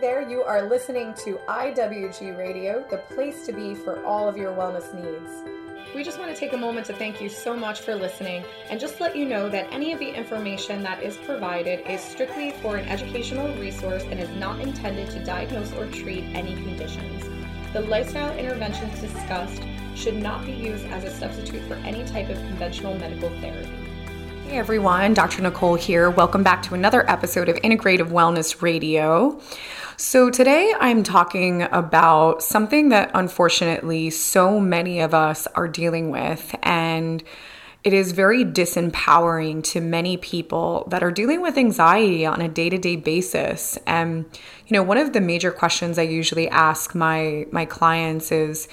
There, you are listening to IWG Radio, the place to be for all of your wellness needs. We just want to take a moment to thank you so much for listening and just let you know that any of the information that is provided is strictly for an educational resource and is not intended to diagnose or treat any conditions. The lifestyle interventions discussed should not be used as a substitute for any type of conventional medical therapy. Hey everyone, Dr. Nicole here. Welcome back to another episode of Integrative Wellness Radio. So, today I'm talking about something that unfortunately so many of us are dealing with, and it is very disempowering to many people that are dealing with anxiety on a day to day basis. And, you know, one of the major questions I usually ask my, my clients is,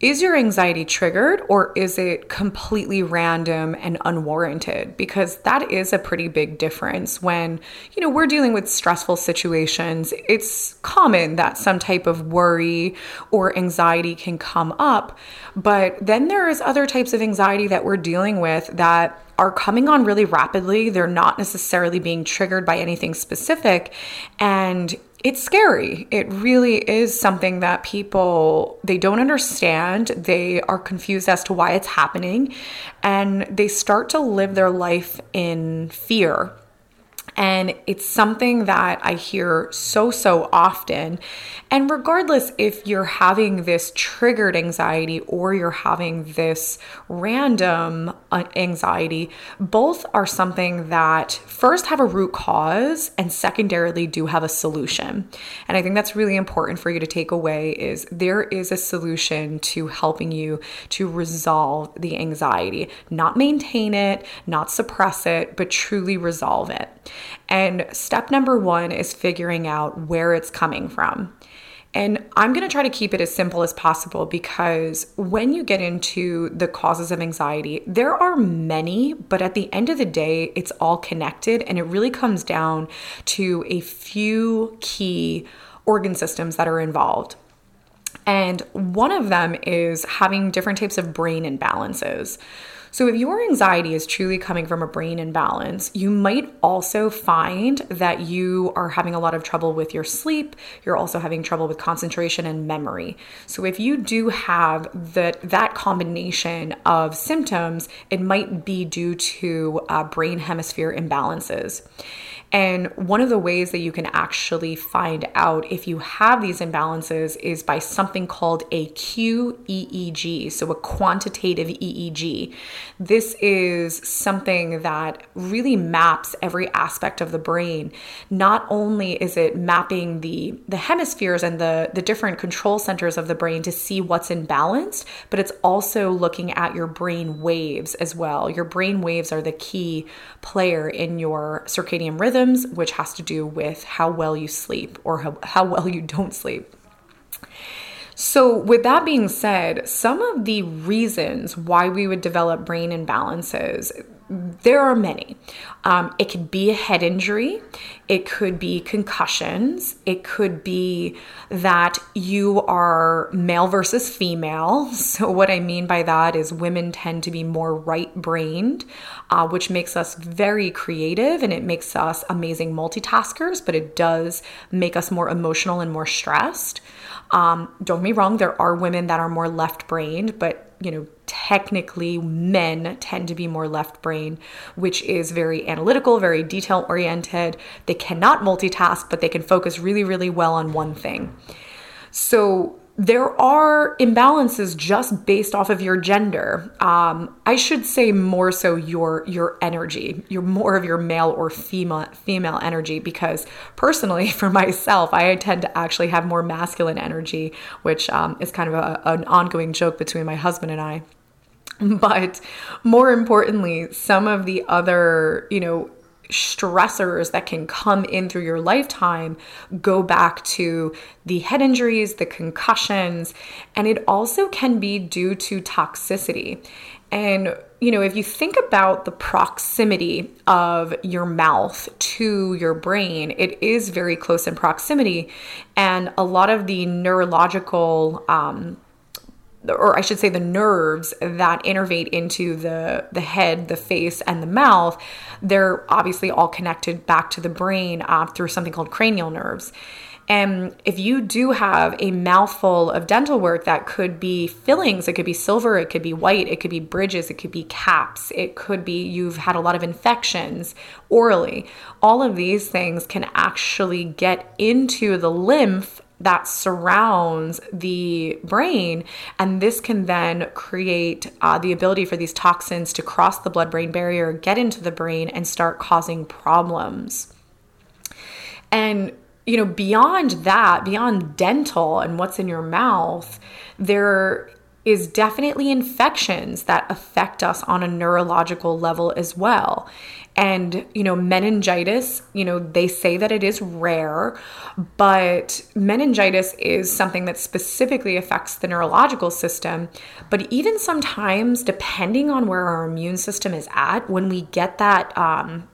is your anxiety triggered or is it completely random and unwarranted? Because that is a pretty big difference when you know we're dealing with stressful situations. It's common that some type of worry or anxiety can come up but then there is other types of anxiety that we're dealing with that are coming on really rapidly. They're not necessarily being triggered by anything specific. And it's scary. It really is something that people they don't understand. They are confused as to why it's happening and they start to live their life in fear. And it's something that I hear so, so often. And regardless if you're having this triggered anxiety or you're having this random uh, anxiety, both are something that first have a root cause and secondarily do have a solution. And I think that's really important for you to take away is there is a solution to helping you to resolve the anxiety, not maintain it, not suppress it, but truly resolve it. And step number 1 is figuring out where it's coming from. And I'm going to try to keep it as simple as possible because when you get into the causes of anxiety, there are many, but at the end of the day, it's all connected and it really comes down to a few key organ systems that are involved. And one of them is having different types of brain imbalances. So, if your anxiety is truly coming from a brain imbalance, you might also find that you are having a lot of trouble with your sleep. You're also having trouble with concentration and memory. So, if you do have that that combination of symptoms, it might be due to uh, brain hemisphere imbalances. And one of the ways that you can actually find out if you have these imbalances is by something called a QEEG, so a quantitative EEG. This is something that really maps every aspect of the brain. Not only is it mapping the, the hemispheres and the, the different control centers of the brain to see what's imbalanced, but it's also looking at your brain waves as well. Your brain waves are the key player in your circadian rhythm which has to do with how well you sleep or how, how well you don't sleep. So, with that being said, some of the reasons why we would develop brain imbalances, there are many. Um, it could be a head injury, it could be concussions, it could be that you are male versus female. So, what I mean by that is women tend to be more right brained, uh, which makes us very creative and it makes us amazing multitaskers, but it does make us more emotional and more stressed. Um, don't me wrong, there are women that are more left brained, but you know, technically men tend to be more left brain, which is very analytical, very detail oriented. They cannot multitask, but they can focus really, really well on one thing. So there are imbalances just based off of your gender. Um, I should say more so your your energy. You're more of your male or female female energy because personally, for myself, I tend to actually have more masculine energy, which um, is kind of a, an ongoing joke between my husband and I. But more importantly, some of the other you know stressors that can come in through your lifetime go back to the head injuries, the concussions, and it also can be due to toxicity. And, you know, if you think about the proximity of your mouth to your brain, it is very close in proximity. And a lot of the neurological, um, or I should say the nerves that innervate into the the head, the face, and the mouth, they're obviously all connected back to the brain uh, through something called cranial nerves. And if you do have a mouthful of dental work that could be fillings, it could be silver, it could be white, it could be bridges, it could be caps, it could be you've had a lot of infections orally. All of these things can actually get into the lymph that surrounds the brain. And this can then create uh, the ability for these toxins to cross the blood brain barrier, get into the brain, and start causing problems. And you know, beyond that, beyond dental and what's in your mouth, there is definitely infections that affect us on a neurological level as well. And, you know, meningitis, you know, they say that it is rare, but meningitis is something that specifically affects the neurological system. But even sometimes, depending on where our immune system is at, when we get that, um,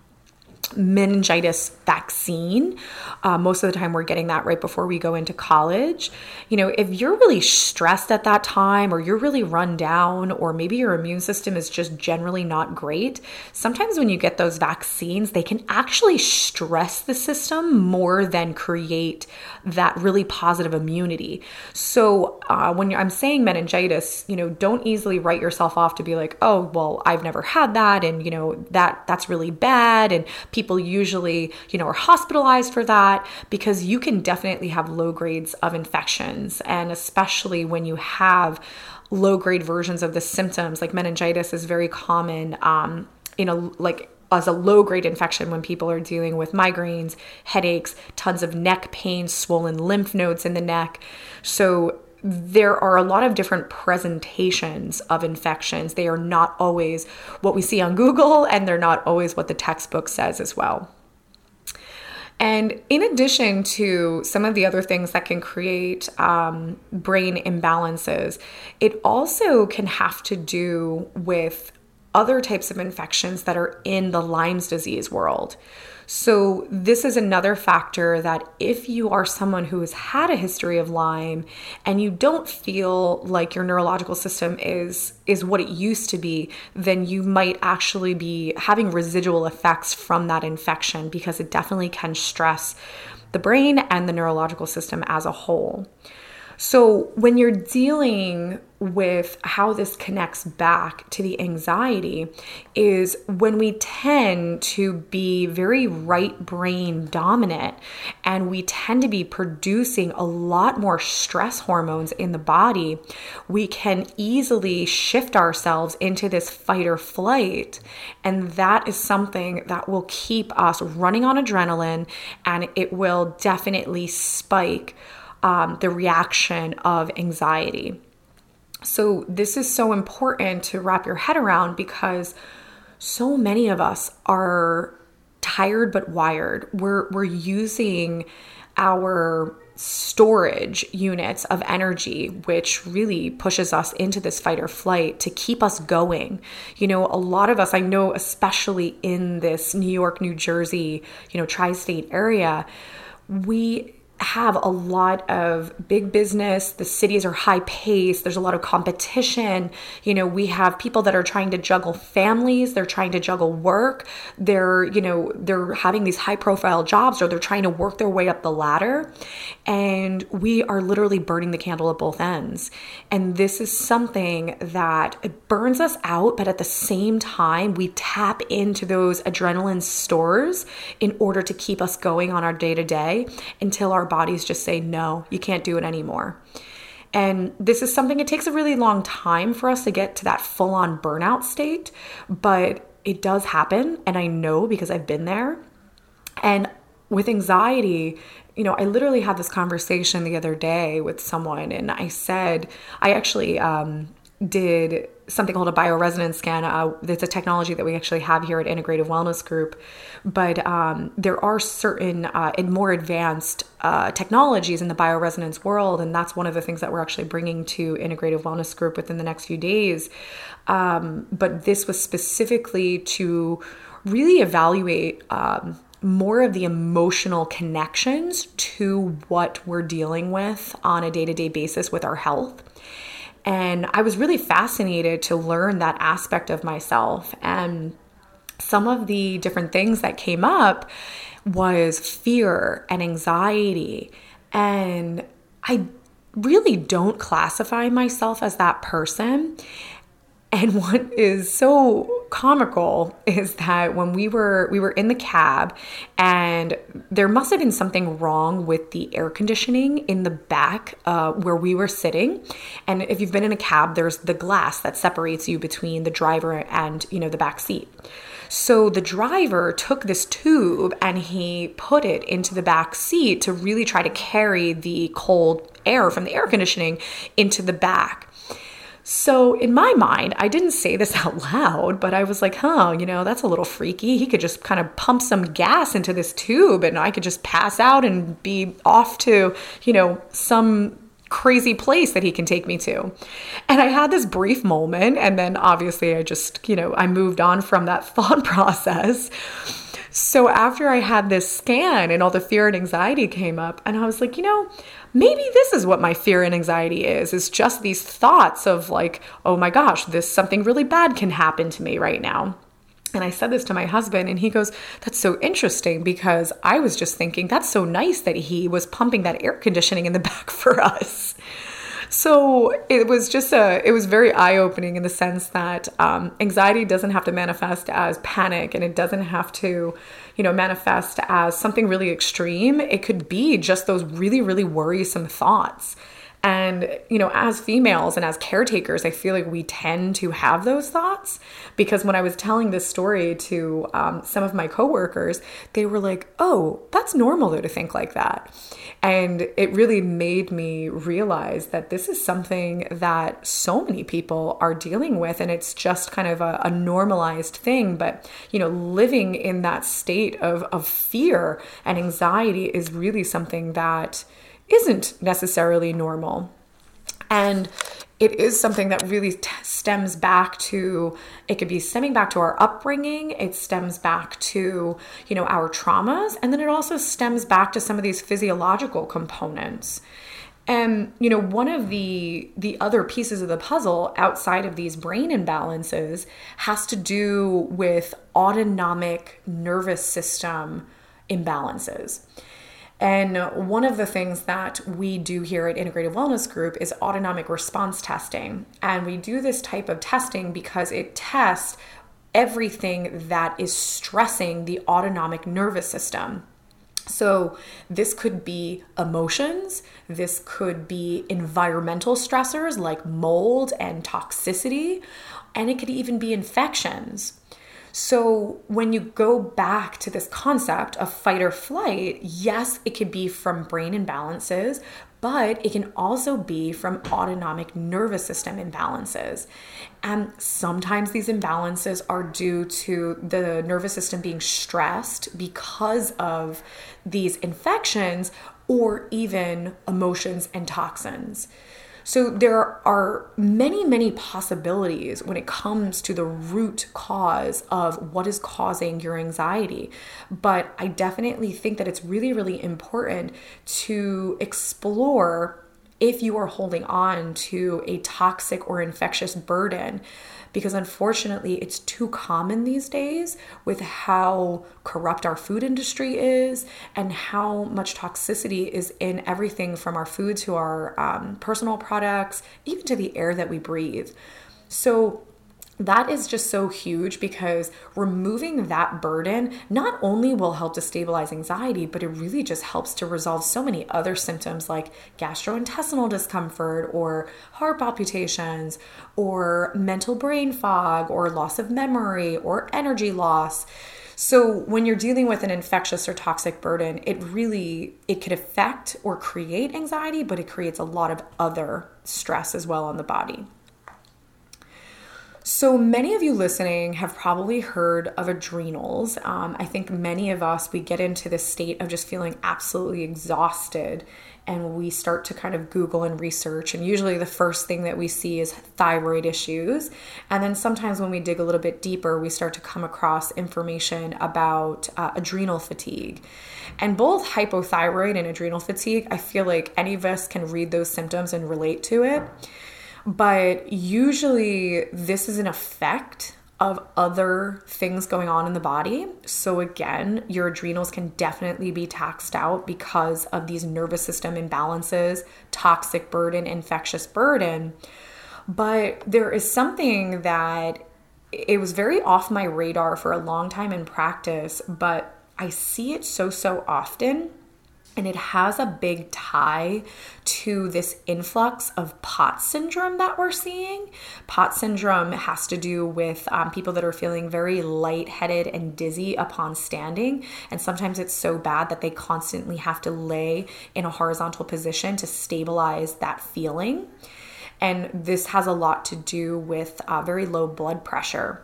meningitis vaccine. Uh, most of the time, we're getting that right before we go into college. You know, if you're really stressed at that time, or you're really run down, or maybe your immune system is just generally not great, sometimes when you get those vaccines, they can actually stress the system more than create that really positive immunity. So, uh, when I'm saying meningitis, you know, don't easily write yourself off to be like, oh, well, I've never had that, and you know, that that's really bad, and people usually, you know, are hospitalized for that because you can definitely have low grades of infections. And especially when you have low grade versions of the symptoms, like meningitis is very common um, in a like as a low grade infection when people are dealing with migraines, headaches, tons of neck pain, swollen lymph nodes in the neck. So there are a lot of different presentations of infections. They are not always what we see on Google, and they're not always what the textbook says as well. And in addition to some of the other things that can create um, brain imbalances, it also can have to do with other types of infections that are in the Lyme's disease world. So, this is another factor that if you are someone who has had a history of Lyme and you don't feel like your neurological system is is what it used to be, then you might actually be having residual effects from that infection because it definitely can stress the brain and the neurological system as a whole. So, when you're dealing with how this connects back to the anxiety, is when we tend to be very right brain dominant and we tend to be producing a lot more stress hormones in the body, we can easily shift ourselves into this fight or flight. And that is something that will keep us running on adrenaline and it will definitely spike um, the reaction of anxiety. So, this is so important to wrap your head around because so many of us are tired but wired. We're, we're using our storage units of energy, which really pushes us into this fight or flight to keep us going. You know, a lot of us, I know, especially in this New York, New Jersey, you know, tri state area, we have a lot of big business. The cities are high paced. There's a lot of competition. You know, we have people that are trying to juggle families, they're trying to juggle work. They're, you know, they're having these high profile jobs or they're trying to work their way up the ladder. And we are literally burning the candle at both ends. And this is something that it burns us out, but at the same time, we tap into those adrenaline stores in order to keep us going on our day to day until our bodies just say, no, you can't do it anymore. And this is something, it takes a really long time for us to get to that full on burnout state, but it does happen. And I know because I've been there. And with anxiety, you know, I literally had this conversation the other day with someone, and I said, I actually um, did something called a bioresonance scan. Uh, it's a technology that we actually have here at Integrative Wellness Group, but um, there are certain uh, and more advanced uh, technologies in the bioresonance world, and that's one of the things that we're actually bringing to Integrative Wellness Group within the next few days. Um, but this was specifically to really evaluate. Um, more of the emotional connections to what we're dealing with on a day to day basis with our health. And I was really fascinated to learn that aspect of myself. And some of the different things that came up was fear and anxiety And I really don't classify myself as that person. And what is so comical is that when we were we were in the cab and there must have been something wrong with the air conditioning in the back uh, where we were sitting. And if you've been in a cab there's the glass that separates you between the driver and you know the back seat. So the driver took this tube and he put it into the back seat to really try to carry the cold air from the air conditioning into the back so, in my mind, I didn't say this out loud, but I was like, huh, you know, that's a little freaky. He could just kind of pump some gas into this tube and I could just pass out and be off to, you know, some crazy place that he can take me to. And I had this brief moment. And then obviously, I just, you know, I moved on from that thought process. So after I had this scan and all the fear and anxiety came up, and I was like, you know, maybe this is what my fear and anxiety is is just these thoughts of like oh my gosh this something really bad can happen to me right now and I said this to my husband, and he goes, That's so interesting because I was just thinking that's so nice that he was pumping that air conditioning in the back for us. So it was just a, it was very eye opening in the sense that um, anxiety doesn't have to manifest as panic and it doesn't have to, you know, manifest as something really extreme. It could be just those really, really worrisome thoughts. And, you know, as females and as caretakers, I feel like we tend to have those thoughts because when I was telling this story to um, some of my coworkers, they were like, oh, that's normal though to think like that. And it really made me realize that this is something that so many people are dealing with. And it's just kind of a, a normalized thing. But, you know, living in that state of, of fear and anxiety is really something that isn't necessarily normal. And it is something that really t- stems back to it could be stemming back to our upbringing it stems back to you know our traumas and then it also stems back to some of these physiological components. And you know one of the the other pieces of the puzzle outside of these brain imbalances has to do with autonomic nervous system imbalances and one of the things that we do here at Integrative Wellness Group is autonomic response testing. And we do this type of testing because it tests everything that is stressing the autonomic nervous system. So, this could be emotions, this could be environmental stressors like mold and toxicity, and it could even be infections. So, when you go back to this concept of fight or flight, yes, it could be from brain imbalances, but it can also be from autonomic nervous system imbalances. And sometimes these imbalances are due to the nervous system being stressed because of these infections or even emotions and toxins. So there are many, many possibilities when it comes to the root cause of what is causing your anxiety. But I definitely think that it's really, really important to explore if you are holding on to a toxic or infectious burden because unfortunately it's too common these days with how corrupt our food industry is and how much toxicity is in everything from our food to our um, personal products, even to the air that we breathe. So, that is just so huge because removing that burden not only will help to stabilize anxiety, but it really just helps to resolve so many other symptoms like gastrointestinal discomfort or heart palpitations or mental brain fog or loss of memory or energy loss. So when you're dealing with an infectious or toxic burden, it really it could affect or create anxiety, but it creates a lot of other stress as well on the body. So, many of you listening have probably heard of adrenals. Um, I think many of us, we get into this state of just feeling absolutely exhausted and we start to kind of Google and research. And usually, the first thing that we see is thyroid issues. And then sometimes, when we dig a little bit deeper, we start to come across information about uh, adrenal fatigue. And both hypothyroid and adrenal fatigue, I feel like any of us can read those symptoms and relate to it. But usually, this is an effect of other things going on in the body. So, again, your adrenals can definitely be taxed out because of these nervous system imbalances, toxic burden, infectious burden. But there is something that it was very off my radar for a long time in practice, but I see it so, so often and it has a big tie to this influx of POTS syndrome that we're seeing. POTS syndrome has to do with um, people that are feeling very lightheaded and dizzy upon standing. And sometimes it's so bad that they constantly have to lay in a horizontal position to stabilize that feeling. And this has a lot to do with uh, very low blood pressure.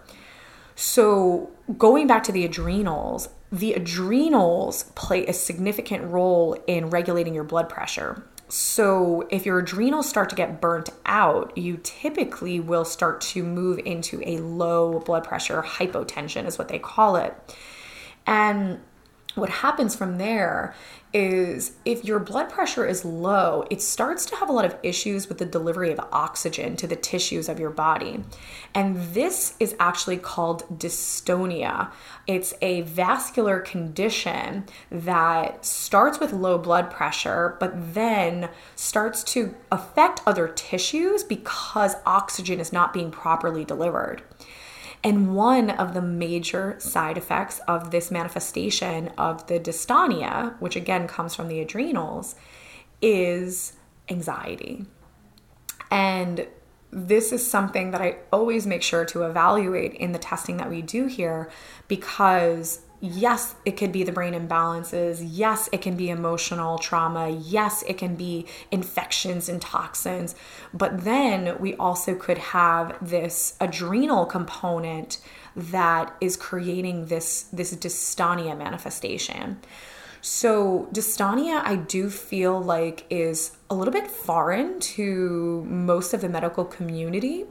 So, going back to the adrenals, the adrenals play a significant role in regulating your blood pressure. So, if your adrenals start to get burnt out, you typically will start to move into a low blood pressure, hypotension is what they call it. And what happens from there is if your blood pressure is low, it starts to have a lot of issues with the delivery of oxygen to the tissues of your body. And this is actually called dystonia. It's a vascular condition that starts with low blood pressure, but then starts to affect other tissues because oxygen is not being properly delivered. And one of the major side effects of this manifestation of the dystonia, which again comes from the adrenals, is anxiety. And this is something that I always make sure to evaluate in the testing that we do here because yes, it could be the brain imbalances. Yes, it can be emotional trauma. Yes, it can be infections and toxins. But then we also could have this adrenal component that is creating this this dystonia manifestation. So, dystonia, I do feel like is a little bit foreign to most of the medical community.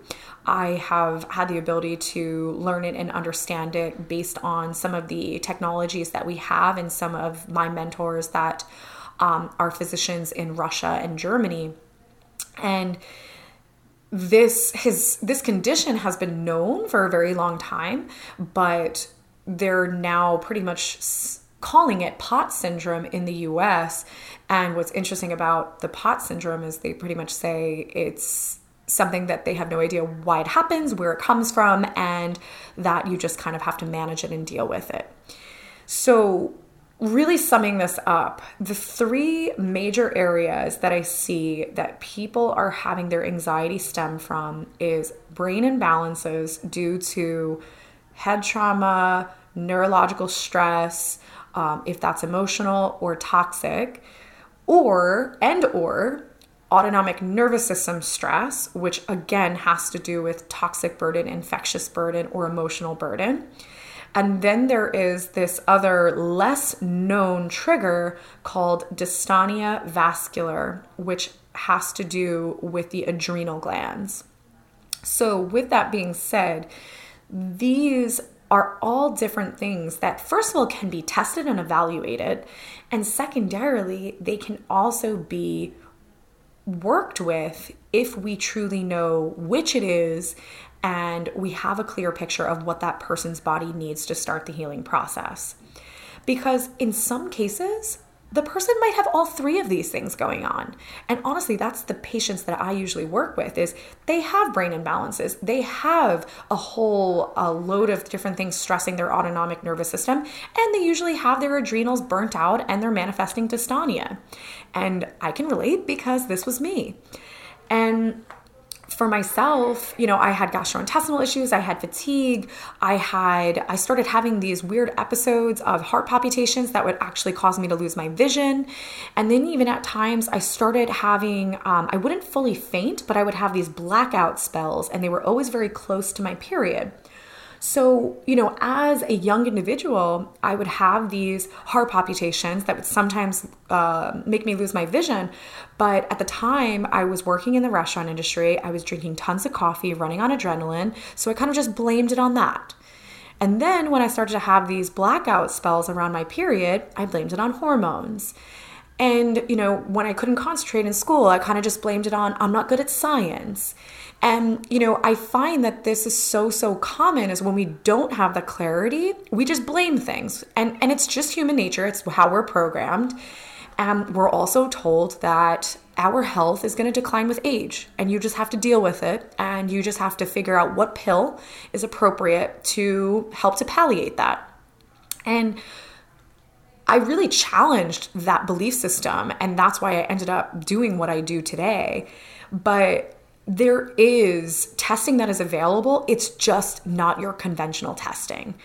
I have had the ability to learn it and understand it based on some of the technologies that we have and some of my mentors that um, are physicians in Russia and Germany. And this his this condition has been known for a very long time, but they're now pretty much calling it POTS syndrome in the US. And what's interesting about the POTS syndrome is they pretty much say it's something that they have no idea why it happens, where it comes from, and that you just kind of have to manage it and deal with it. So, really summing this up, the three major areas that I see that people are having their anxiety stem from is brain imbalances due to head trauma, neurological stress, um, if that's emotional or toxic, or and or autonomic nervous system stress, which again has to do with toxic burden, infectious burden, or emotional burden. And then there is this other less known trigger called dystonia vascular, which has to do with the adrenal glands. So, with that being said, these are all different things that, first of all, can be tested and evaluated. And secondarily, they can also be worked with if we truly know which it is and we have a clear picture of what that person's body needs to start the healing process. Because in some cases, the person might have all three of these things going on. And honestly that's the patients that i usually work with is they have brain imbalances. They have a whole a load of different things stressing their autonomic nervous system and they usually have their adrenals burnt out and they're manifesting dystonia. And i can relate because this was me. And for myself, you know, I had gastrointestinal issues, I had fatigue, I had I started having these weird episodes of heart palpitations that would actually cause me to lose my vision. And then even at times I started having um, I wouldn't fully faint, but I would have these blackout spells and they were always very close to my period. So, you know, as a young individual, I would have these heart palpitations that would sometimes uh, make me lose my vision. But at the time, I was working in the restaurant industry. I was drinking tons of coffee, running on adrenaline. So I kind of just blamed it on that. And then when I started to have these blackout spells around my period, I blamed it on hormones. And, you know, when I couldn't concentrate in school, I kind of just blamed it on I'm not good at science. And, you know, I find that this is so, so common is when we don't have the clarity, we just blame things. And, and it's just human nature, it's how we're programmed. And we're also told that our health is going to decline with age and you just have to deal with it and you just have to figure out what pill is appropriate to help to palliate that. And I really challenged that belief system and that's why I ended up doing what I do today. But there is testing that is available. It's just not your conventional testing.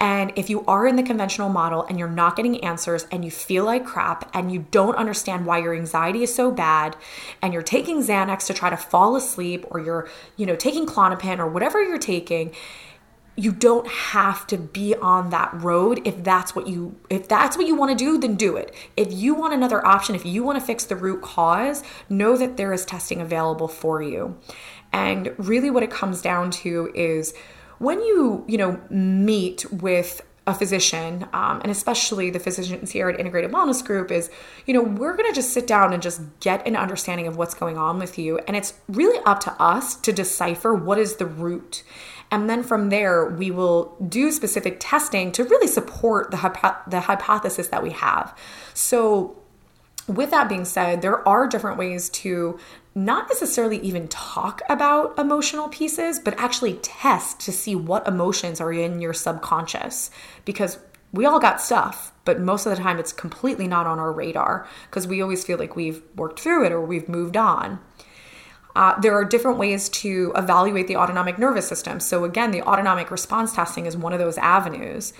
And if you are in the conventional model and you're not getting answers and you feel like crap and you don't understand why your anxiety is so bad and you're taking Xanax to try to fall asleep or you're, you know, taking Klonopin or whatever you're taking, you don't have to be on that road. If that's what you if that's what you want to do then do it. If you want another option if you want to fix the root cause know that there is testing available for you. And really what it comes down to is when you you know meet with a physician um, and especially the physicians here at integrated wellness group is you know we're going to just sit down and just get an understanding of what's going on with you. And it's really up to us to decipher what is the root and then from there, we will do specific testing to really support the, hypo- the hypothesis that we have. So, with that being said, there are different ways to not necessarily even talk about emotional pieces, but actually test to see what emotions are in your subconscious. Because we all got stuff, but most of the time it's completely not on our radar because we always feel like we've worked through it or we've moved on. Uh, there are different ways to evaluate the autonomic nervous system. So, again, the autonomic response testing is one of those avenues.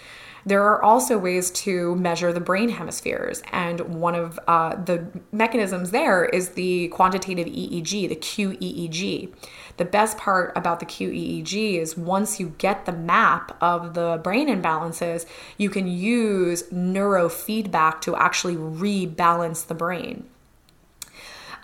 There are also ways to measure the brain hemispheres, and one of uh, the mechanisms there is the quantitative EEG, the QEEG. The best part about the QEEG is once you get the map of the brain imbalances, you can use neurofeedback to actually rebalance the brain.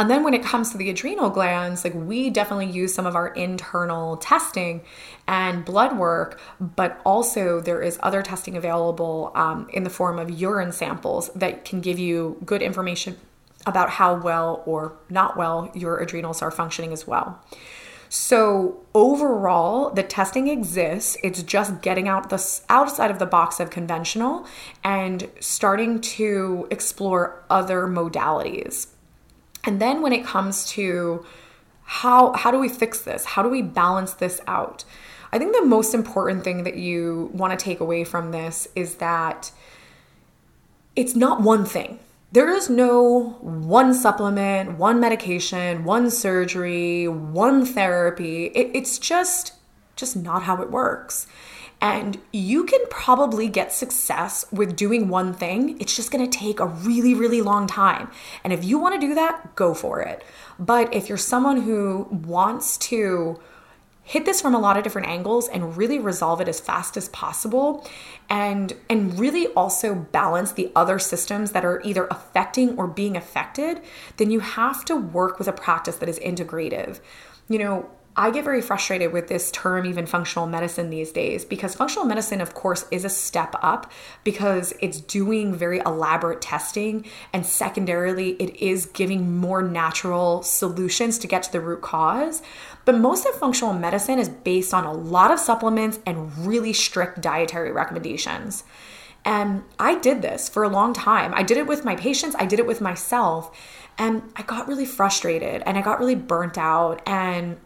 And then when it comes to the adrenal glands, like we definitely use some of our internal testing and blood work, but also there is other testing available um, in the form of urine samples that can give you good information about how well or not well your adrenals are functioning as well. So overall, the testing exists. It's just getting out the outside of the box of conventional and starting to explore other modalities. And then when it comes to how how do we fix this? How do we balance this out? I think the most important thing that you want to take away from this is that it's not one thing. There is no one supplement, one medication, one surgery, one therapy. It, it's just just not how it works. And you can probably get success with doing one thing. It's just gonna take a really, really long time. And if you wanna do that, go for it. But if you're someone who wants to hit this from a lot of different angles and really resolve it as fast as possible and and really also balance the other systems that are either affecting or being affected then you have to work with a practice that is integrative you know I get very frustrated with this term, even functional medicine these days, because functional medicine, of course, is a step up because it's doing very elaborate testing. And secondarily, it is giving more natural solutions to get to the root cause. But most of functional medicine is based on a lot of supplements and really strict dietary recommendations. And I did this for a long time. I did it with my patients, I did it with myself. And I got really frustrated and I got really burnt out. And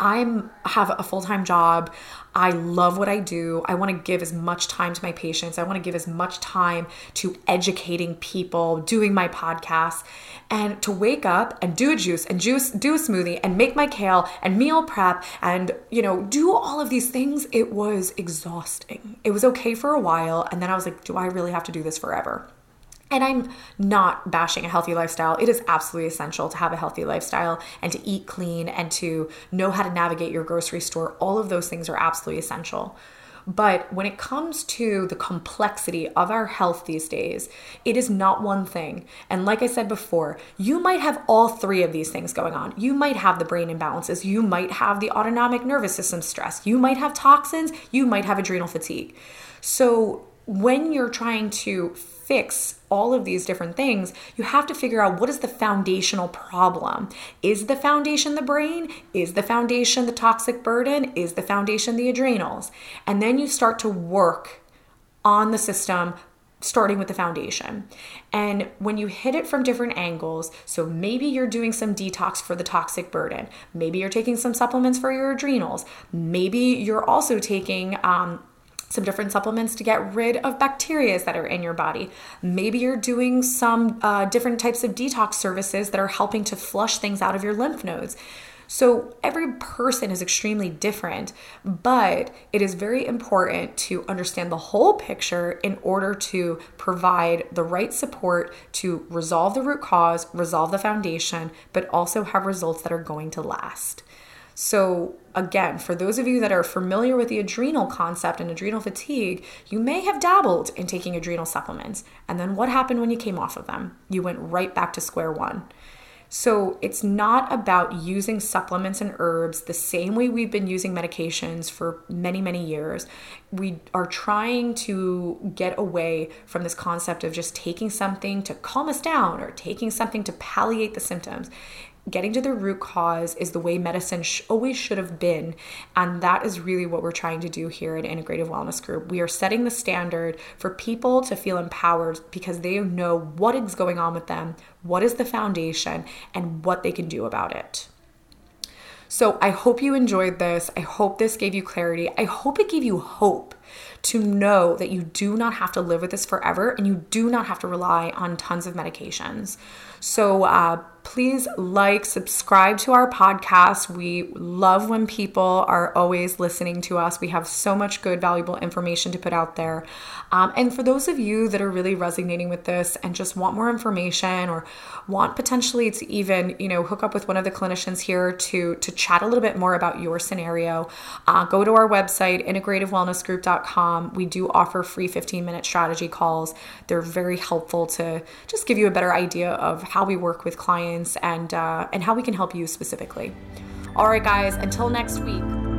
I'm have a full-time job. I love what I do. I want to give as much time to my patients. I want to give as much time to educating people, doing my podcast, and to wake up and do a juice and juice do a smoothie and make my kale and meal prep and you know, do all of these things. It was exhausting. It was okay for a while and then I was like, do I really have to do this forever? And I'm not bashing a healthy lifestyle. It is absolutely essential to have a healthy lifestyle and to eat clean and to know how to navigate your grocery store. All of those things are absolutely essential. But when it comes to the complexity of our health these days, it is not one thing. And like I said before, you might have all three of these things going on. You might have the brain imbalances, you might have the autonomic nervous system stress, you might have toxins, you might have adrenal fatigue. So when you're trying to fix all of these different things, you have to figure out what is the foundational problem. Is the foundation the brain? Is the foundation the toxic burden? Is the foundation the adrenals? And then you start to work on the system starting with the foundation. And when you hit it from different angles, so maybe you're doing some detox for the toxic burden, maybe you're taking some supplements for your adrenals, maybe you're also taking um, some different supplements to get rid of bacteria that are in your body. Maybe you're doing some uh, different types of detox services that are helping to flush things out of your lymph nodes. So every person is extremely different, but it is very important to understand the whole picture in order to provide the right support to resolve the root cause, resolve the foundation, but also have results that are going to last. So, again, for those of you that are familiar with the adrenal concept and adrenal fatigue, you may have dabbled in taking adrenal supplements. And then what happened when you came off of them? You went right back to square one. So, it's not about using supplements and herbs the same way we've been using medications for many, many years. We are trying to get away from this concept of just taking something to calm us down or taking something to palliate the symptoms getting to the root cause is the way medicine sh- always should have been. And that is really what we're trying to do here at Integrative Wellness Group. We are setting the standard for people to feel empowered because they know what is going on with them, what is the foundation, and what they can do about it. So I hope you enjoyed this. I hope this gave you clarity. I hope it gave you hope to know that you do not have to live with this forever and you do not have to rely on tons of medications. So, uh, please like, subscribe to our podcast. We love when people are always listening to us. We have so much good, valuable information to put out there. Um, and for those of you that are really resonating with this and just want more information or want potentially to even, you know, hook up with one of the clinicians here to to chat a little bit more about your scenario, uh, go to our website, integrativewellnessgroup.com. We do offer free 15 minute strategy calls. They're very helpful to just give you a better idea of how we work with clients and uh, and how we can help you specifically. All right, guys. Until next week.